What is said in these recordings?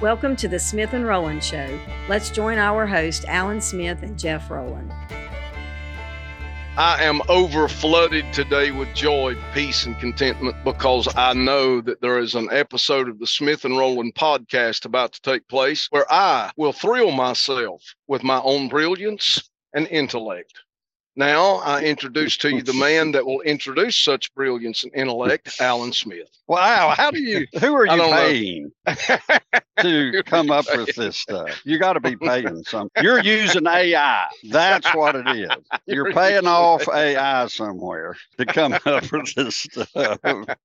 Welcome to the Smith and Rowland Show. Let's join our host, Alan Smith and Jeff Rowland. I am over flooded today with joy, peace, and contentment because I know that there is an episode of the Smith and Rowland podcast about to take place where I will thrill myself with my own brilliance and intellect. Now I introduce to you the man that will introduce such brilliance and intellect, Alan Smith. Wow, how do you? Who are you paying to come up with this stuff? You got to be paying some. You're using AI. That's what it is. You're paying off AI somewhere to come up with this stuff.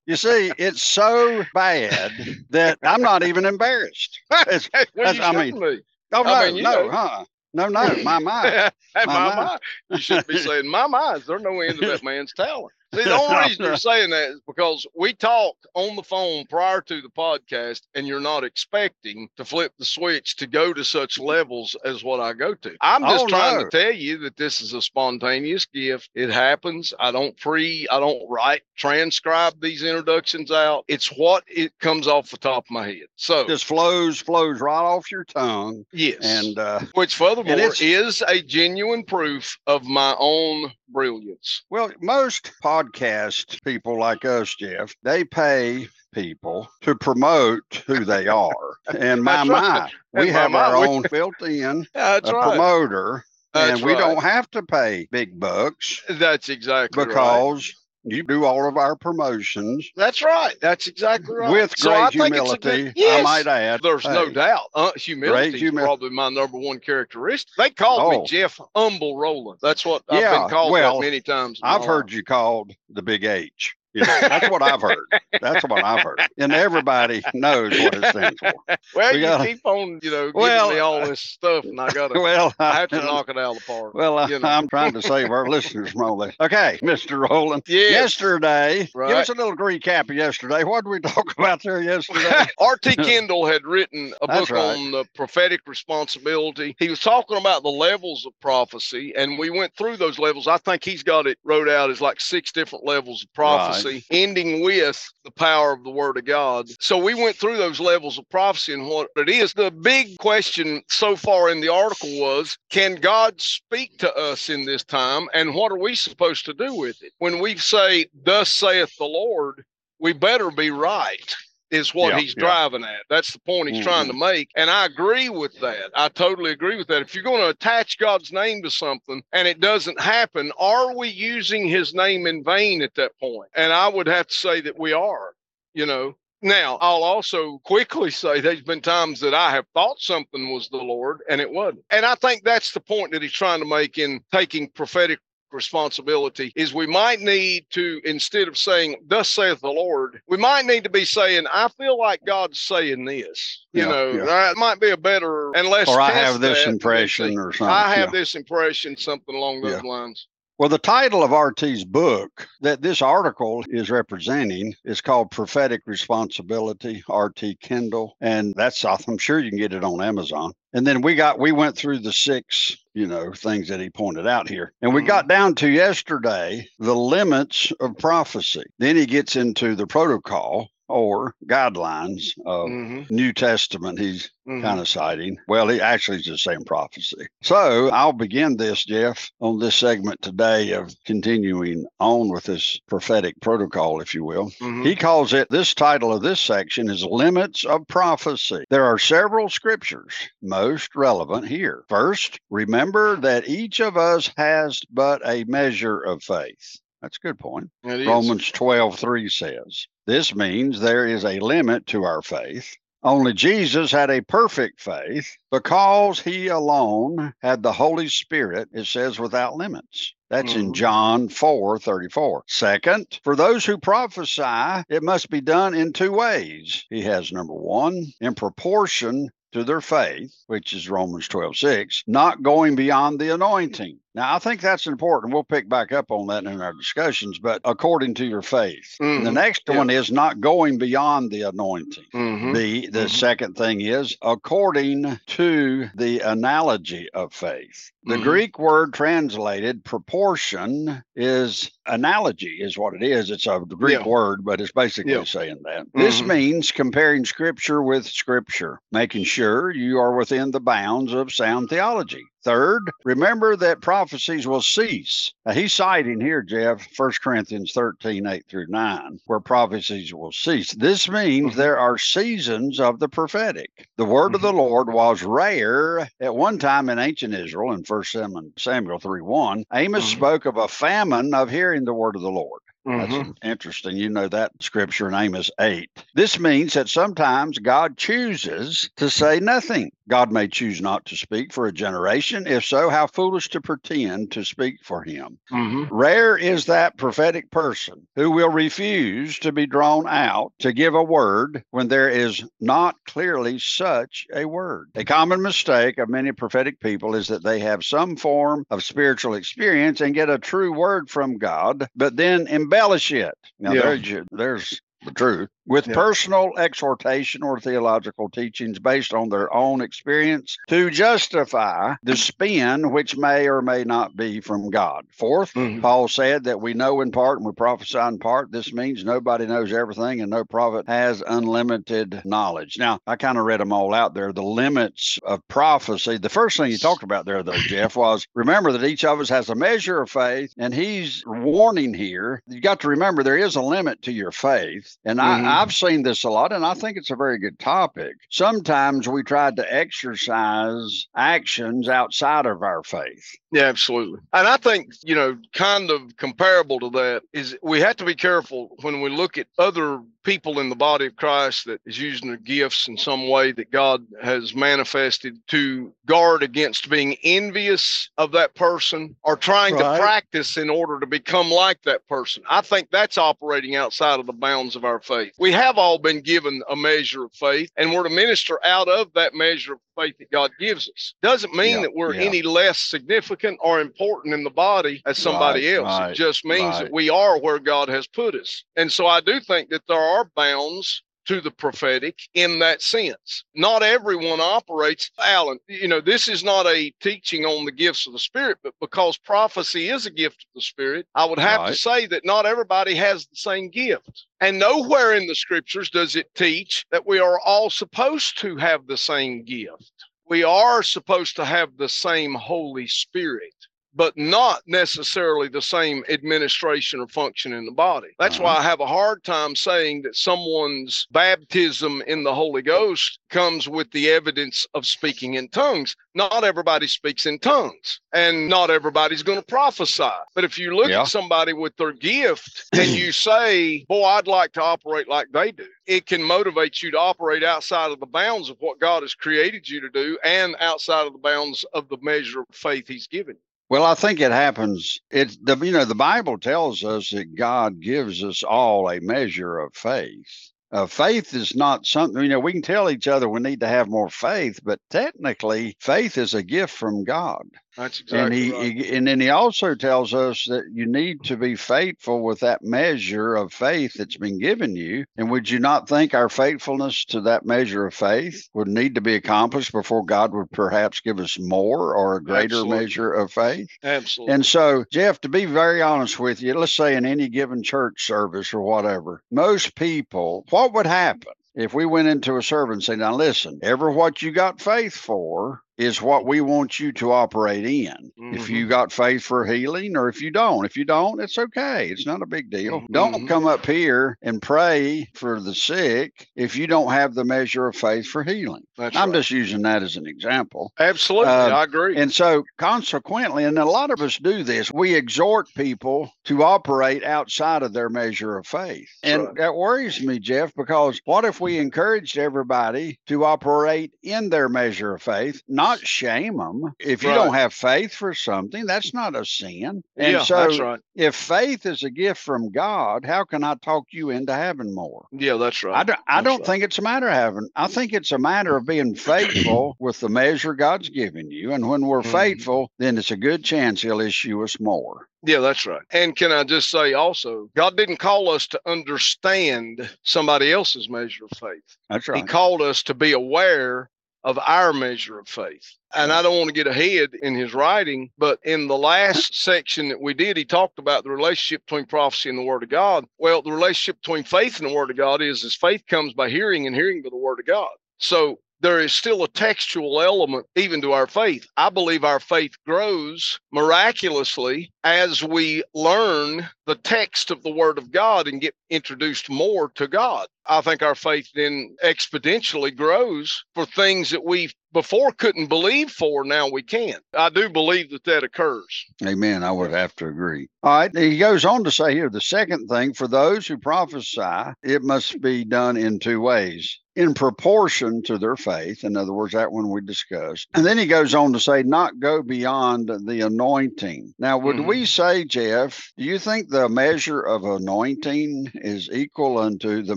You see, it's so bad that I'm not even embarrassed. It's, I mean, be. oh no, I mean, no, know. huh? No, no, my mind. hey, my, My my. You shouldn't be saying my minds. There's no end to that man's talent. See, the only reason you're saying that is because we talked on the phone prior to the podcast, and you're not expecting to flip the switch to go to such levels as what I go to. I'm just trying to tell you that this is a spontaneous gift. It happens. I don't pre, I don't write, transcribe these introductions out. It's what it comes off the top of my head. So, Just flows, flows right off your tongue, yes. and uh, which furthermore is a genuine proof of my own brilliance. Well, most podcast people like us, Jeff, they pay people to promote who they are. And my right. we And have our we- own built-in That's a right. promoter, That's and we right. don't have to pay big bucks That's exactly right. because you do all of our promotions That's right. That's exactly right. with So I great think it's a humility. good- yes. I might add. There's no doubt. Uh, humility is probably my number one characteristic. They called me Oh. Jeff Humble Rowland. That's what I've Yeah, been called well, many times. I've heard life. you called the Big H. You know, that's what I've heard. That's what I've heard, and everybody knows what it stands for. Well, we you gotta- keep on, you know, giving Well, me all this stuff, and I gotta, Well, I have to knock it out of the park. Well, you know. I'm trying to save our listeners from all this. Okay, Mr. Rowland. Yes. Yesterday, give us a little recap of yesterday. What did we talk about there yesterday? R.T. Kendall had written a That's book right. on the prophetic responsibility. He was talking about the levels of prophecy, and we went through those levels. I think he's got it wrote out as like six different levels of prophecy, ending with the power of the Word of God. So we went through those levels of prophecy and what it is. The big question so far in the article was can God speak to us in this time, and what are we supposed to do with it? When we say, Thus saith the Lord, we better be right is what Yeah, he's yeah. driving at. That's the point he's trying to mm-hmm. make. And I agree with that. I totally agree with that. If you're going to attach God's name to something and it doesn't happen, are we using his name in vain at that point? And I would have to say that we are, you know. Now, I'll also quickly say there's been times that I have thought something was the Lord and it wasn't. And I think that's the point that he's trying to make in taking prophetic responsibility is we might need to instead of saying thus saith the lord we might need to be saying i feel like god's saying this you Yeah, know yeah. that might be a better and less or I have this impression or something. i have yeah. this impression something along those Yeah. lines Well, the title of RT's book that this article is representing is called Prophetic Responsibility, RT Kendall. And that's, I'm sure you can get it on Amazon. And then we got, we went through the six, you know, things that he pointed out here. And we got mm-hmm. down to yesterday the limits of prophecy. Then he gets into the protocol or guidelines of Mhm, New Testament. He's mhm. kind of citing. Well, he actually is the same prophecy. So I'll begin this, Jeff, on this segment today of continuing on with this prophetic protocol, if you will. Mhm. He calls it this title of this section is Limits of Prophecy. There are several scriptures most relevant here. First, remember that each of us has but a measure of faith. That's a good point. It is. Romans 12, 3 says. This means there is a limit to our faith. Only Jesus had a perfect faith because he alone had the Holy Spirit, it says, without limits. That's in Mhm. John 4 34. Second, for those who prophesy, it must be done in two ways. He has number one, in proportion to their faith, which is Romans 12 6, not going beyond the anointing. Now, I think that's important. We'll pick back up on that in our discussions, but according to your faith. Mm-hmm. The next yeah. one is not going beyond the anointing. Mm-hmm. The the mm-hmm. second thing is according to the analogy of faith. The mm-hmm. Greek word translated proportion is analogy, is what it is. It's a Greek yeah. word, but it's basically yeah. saying that. This mm-hmm. means comparing scripture with scripture, making sure you are within the bounds of sound theology. Third, remember that prophecies will cease. Now, he's citing here, Jeff, 1 Corinthians 13, 8 through 9, where prophecies will cease. This means mm-hmm. there are seasons of the prophetic. The word mm-hmm. of the mm-hmm. Lord was rare at one time in ancient Israel in 1 Samuel 3 1. Amos mm-hmm. spoke of a famine of hearing the word of the Lord. That's mm-hmm. interesting. You know that scripture in Amos 8. This means that sometimes God chooses to say nothing. God may choose not to speak for a generation. If so, how foolish to pretend to speak for him. Mm-hmm. Rare is that prophetic person who will refuse to be drawn out to give a word when there is not clearly such a word. A common mistake of many prophetic people is that they have some form of spiritual experience and get a true word from God, but then embellish it. Now, yeah. there's, there's the truth with yeah. personal exhortation or theological teachings based on their own experience to justify the spin which may or may not be from God. 4th mm-hmm. Paul said that we know in part and we prophesy in part. This means nobody knows everything and no prophet has unlimited knowledge. Now, I kind of read them all out there. The limits of prophecy. The first thing you talked about there, though, Jeff, was remember that each of us has a measure of faith, and he's warning here. You got to remember there is a limit to your faith. And mm-hmm. I, I've seen this a lot, and I think it's a very good topic. Sometimes we try to exercise actions outside of our faith. Yeah, absolutely. And I think, you know, kind of comparable to that is we have to be careful when we look at other people in the body of Christ that is using their gifts in some way that God has manifested to guard against being envious of that person or trying right. to practice in order to become like that person. I think that's operating outside of the bounds of our faith. We have all been given a measure of faith and we're to minister out of that measure of faith that God gives us. Doesn't mean yeah, that we're yeah. any less significant or important in the body as somebody right, else. Right, it just means right. that we are where God has put us. And so I do think that there are bounds to the prophetic in that sense. Not everyone operates, Alan, you know, this is not a teaching on the gifts of the Spirit, but because prophecy is a gift of the Spirit, I would have right. to say that not everybody has the same gift. And nowhere in the scriptures does it teach that we are all supposed to have the same gift. We are supposed to have the same Holy Spirit but not necessarily the same administration or function in the body. That's uh-huh. why I have a hard time saying that someone's baptism in the Holy Ghost comes with the evidence of speaking in tongues. Not everybody speaks in tongues, and not everybody's going to prophesy. But if you look yeah. at somebody with their gift and you say, Boy, I'd like to operate like they do, it can motivate you to operate outside of the bounds of what God has created you to do and outside of the bounds of the measure of faith He's given you. Well, I think it happens. It's the you know the Bible tells us that God gives us all a measure of faith. Uh, faith is not something you know we can tell each other we need to have more faith, but technically, faith is a gift from God. That's exactly and he, right. he, and then he also tells us that you need to be faithful with that measure of faith that's been given you. And would you not think our faithfulness to that measure of faith would need to be accomplished before God would perhaps give us more or a greater Absolutely. measure of faith? Absolutely. And so, Jeff, to be very honest with you, let's say in any given church service or whatever, most people, what would happen? If we went into a service and say, now listen, ever what you got faith for, is what we want you to operate in. Mm-hmm. If you mm-hmm. got faith for healing or if you don't, if you don't, it's okay. It's not a big deal. Mm-hmm. Don't come up here and pray for the sick if you don't have the measure of faith for healing. That's I'm right. just using that as an example. Absolutely. Uh, I agree. And so, consequently, and a lot of us do this, we exhort people to operate outside of their measure of faith. That's and right. that worries me, Jeff, because what if we encouraged everybody to operate in their measure of faith, not not shame them. If you right. don't have faith for something, that's not a sin. And yeah, so that's right. if faith is a gift from God, how can I talk you into having more? Yeah, that's right. I don't, I that's don't right. think it's a matter of having. I think it's a matter of being faithful with the measure God's given you. And when we're mm-hmm. faithful, then it's a good chance He'll issue us more. Yeah, that's right. And can I just say also, God didn't call us to understand somebody else's measure of faith. That's right. He called us to be aware of our measure of faith. And I don't want to get ahead in his writing, but in the last section that we did, he talked about the relationship between prophecy and the Word of God. Well, the relationship between faith and the Word of God is as faith comes by hearing and hearing by the Word of God. So there is still a textual element even to our faith. I believe our faith grows miraculously as we learn the text of the Word of God and get introduced more to God. I think our faith then exponentially grows for things that we before couldn't believe for, now we can. I do believe that that occurs. Amen. I would have to agree. All right. He goes on to say here the second thing for those who prophesy, it must be done in two ways in proportion to their faith. In other words, that one we discussed. And then he goes on to say, not go beyond the anointing. Now, would mm-hmm. we say, Jeff, do you think the measure of anointing is equal unto the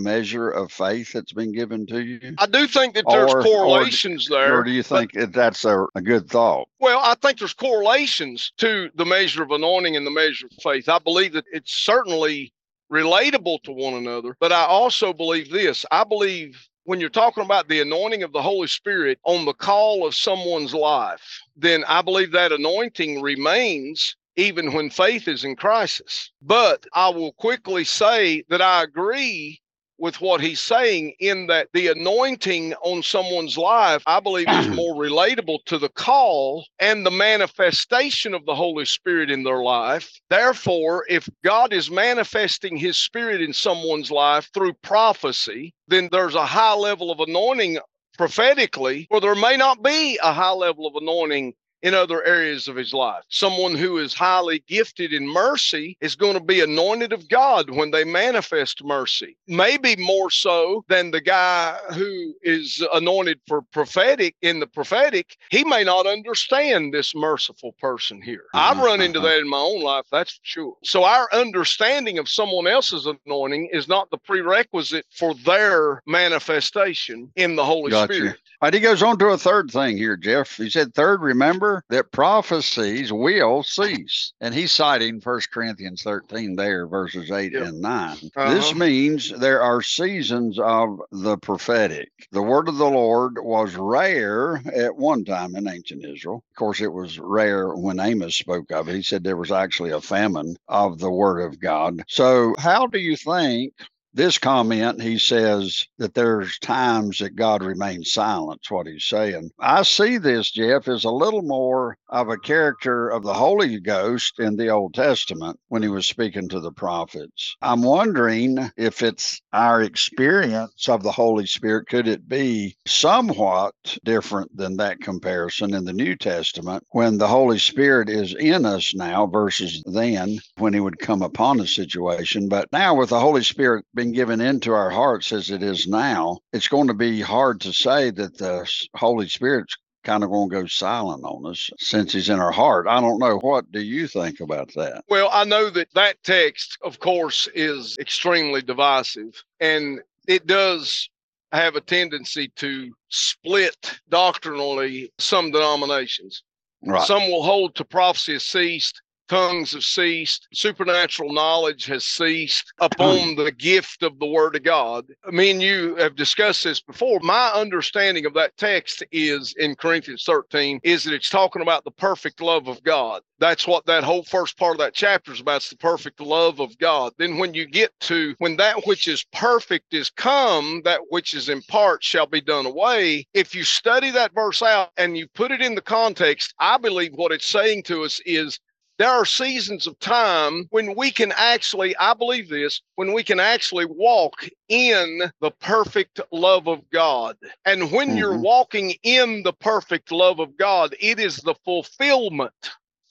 measure of faith that's been given to you? I do think that there's or, correlations or, there. Or do you think but, that's a, a good thought? Well, I think there's correlations to the measure of anointing and the measure of faith. I believe that it's certainly relatable to one another, but I also believe this. I believe when you're talking about the anointing of the Holy Spirit on the call of someone's life, then I believe that anointing remains even when faith is in crisis. But I will quickly say that I agree with what he's saying in that the anointing on someone's life, I believe, is more relatable to the call and the manifestation of the Holy Spirit in their life. Therefore, if God is manifesting his spirit in someone's life through prophecy, then there's a high level of anointing prophetically, or there may not be a high level of anointing in other areas of his life. Someone who is highly gifted in mercy is going to be anointed of God when they manifest mercy. Maybe more so than the guy who is anointed for prophetic in the prophetic. He may not understand this merciful person here. Mm-hmm. I've run into that in my own life, that's for sure. So our understanding of someone else's anointing is not the prerequisite for their manifestation in the Holy Got Spirit. Right, he goes on to a third thing here, Jeff. He said, third, remember that prophecies will cease. And he's citing First Corinthians 13 there, verses 8 yep. and 9. Uh-huh. This means there are seasons of the prophetic. The word of the Lord was rare at one time in ancient Israel. Of course, it was rare when Amos spoke of it. He said there was actually a famine of the word of God. So, how do you think this comment, he says that there's times that God remains silent, what he's saying. I see this, Jeff, as a little more of a character of the Holy Ghost in the Old Testament when he was speaking to the prophets. I'm wondering if it's our experience of the Holy Spirit, could it be somewhat different than that comparison in the New Testament when the Holy Spirit is in us now versus then when he would come upon a situation? But now with the Holy Spirit being been given into our hearts as it is now, it's going to be hard to say that the Holy Spirit's kind of going to go silent on us since he's in our heart. I don't know. What do you think about that? Well, I know that that text, of course, is extremely divisive and it does have a tendency to split doctrinally some denominations. Right. Some will hold to prophecy has ceased tongues have ceased, supernatural knowledge has ceased upon hmm. the gift of the Word of God. Me and you have discussed this before. My understanding of that text is in Corinthians 13 is that it's talking about the perfect love of God. That's what that whole first part of that chapter is about. It's the perfect love of God. Then when you get to when that which is perfect is come, that which is in part shall be done away. If you study that verse out and you put it in the context, I believe what it's saying to us is there are seasons of time when we can actually, I believe this, when we can actually walk in the perfect love of God. And when mm-hmm. you're walking in the perfect love of God, it is the fulfillment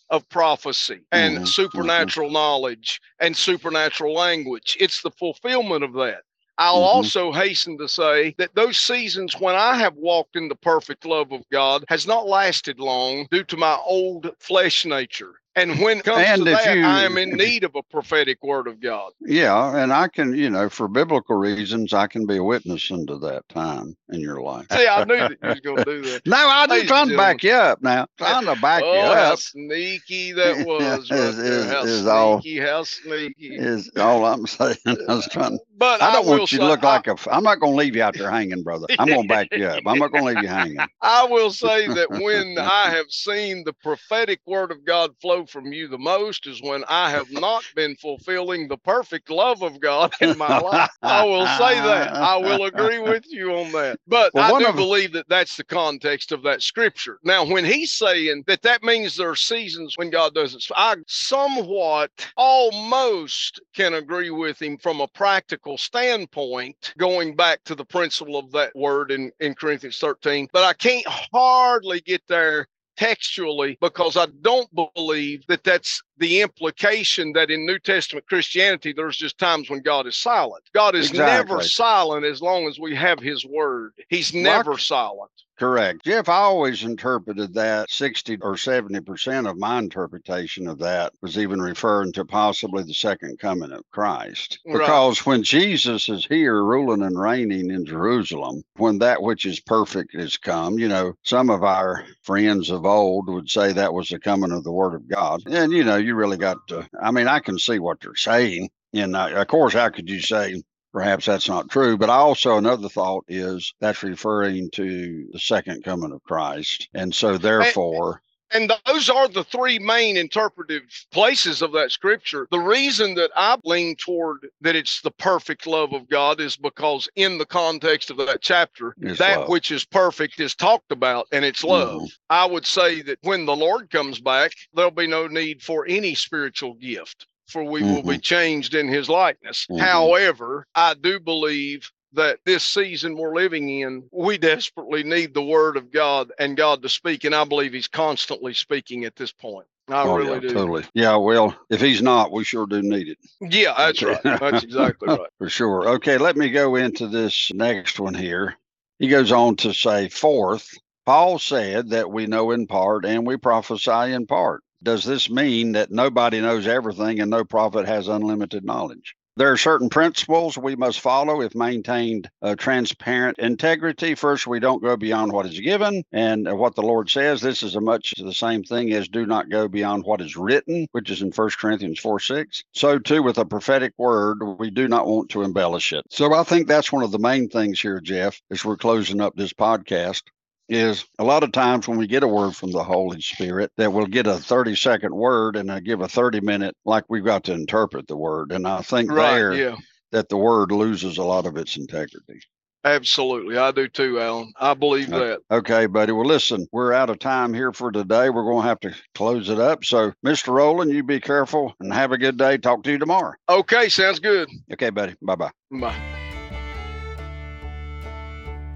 of prophecy and mm-hmm. supernatural mm-hmm. knowledge and supernatural language. It's the fulfillment of that. I'll mm-hmm. also hasten to say that those seasons when I have walked in the perfect love of God has not lasted long due to my old flesh nature. And when it comes and to that, you, I am in need of a prophetic word of God. Yeah, and I can, you know, for biblical reasons, I can be a witness into that time in your life. See, I knew that you was going to do that. no, I just trying to back you up now. Trying to back oh, you up. How sneaky that was. Right is, is, how is sneaky, all, how sneaky. Is all I'm saying. I was trying. Uh, but I don't I want you to look I, like a. I'm not going to leave you out there hanging, brother. I'm going to back you up. I'm not going to leave you hanging. I will say that when I have seen the prophetic word of God flow from you the most is when I have not been fulfilling the perfect love of God in my life. I will say that. I will agree with you on that. But well, I do of... believe that that's the context of that scripture. Now, when he's saying that that means there are seasons when God doesn't, I somewhat almost can agree with him from a practical standpoint, going back to the principle of that word in, in Corinthians 13. But I can't hardly get there textually because I don't believe that that's the implication that in New Testament Christianity, there's just times when God is silent. God is exactly. never silent as long as we have His Word. He's never silent. Correct. Jeff, I always interpreted that 60 or 70% of my interpretation of that was even referring to possibly the second coming of Christ. Because when Jesus is here ruling and reigning in Jerusalem, when that which is perfect is come, you know, some of our friends of old would say that was the coming of the Word of God. And, you know, you really got to, I mean, I can see what they're saying. And uh, of course, how could you say perhaps that's not true. But I also another thought is that's referring to the second coming of Christ. And so therefore and those are the three main interpretive places of that scripture. The reason that I lean toward that it's the perfect love of God is because in the context of that chapter, it's that love. which is perfect is talked about and it's love. Mm. I would say that when the Lord comes back, there'll be no need for any spiritual gift for we mm-hmm. will be mm-hmm. changed in his likeness. Mm-hmm. However, I do believe that this season we're living in, we desperately need the word of God and God to speak. And I believe he's constantly speaking at this point. I oh, really yeah, do. Totally. Yeah. Well, if he's not, we sure do need it. Yeah, that's right. That's exactly right. For sure. Okay. Let me go into this next one here. He goes on to say, fourth, Paul said that we know in part and we prophesy in part. Does this mean that nobody knows everything and no prophet has unlimited knowledge? There are certain principles we must follow if maintained uh, transparent integrity. First, we don't go beyond what is given and uh, what the Lord says. This is a much the same thing as do not go beyond what is written, which is in 1 Corinthians 4 6. So, too, with a prophetic word, we do not want to embellish it. So, I think that's one of the main things here, Jeff, as we're closing up this podcast is a lot of times when we get a word from the Holy Spirit that we'll get a 30 second word and I give a 30 minute like we've got to interpret the word. And I think right, there yeah. that the word loses a lot of its integrity. Absolutely. I do too, Alan. I believe that. Okay, buddy. Well, listen, we're out of time here for today. We're going to have to close it up. So, Mr. Rowland, you be careful and have a good day. Talk to you tomorrow. Okay, sounds good. Okay, buddy. Bye-bye. Bye.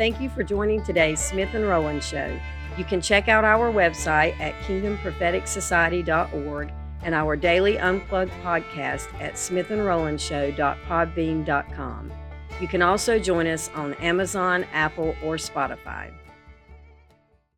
Thank you for joining today's Smith and Rowland Show. You can check out our website at kingdompropheticsociety.org and our daily unplugged podcast at smithandrolandshow.podbean.com. You can also join us on Amazon, Apple, or Spotify.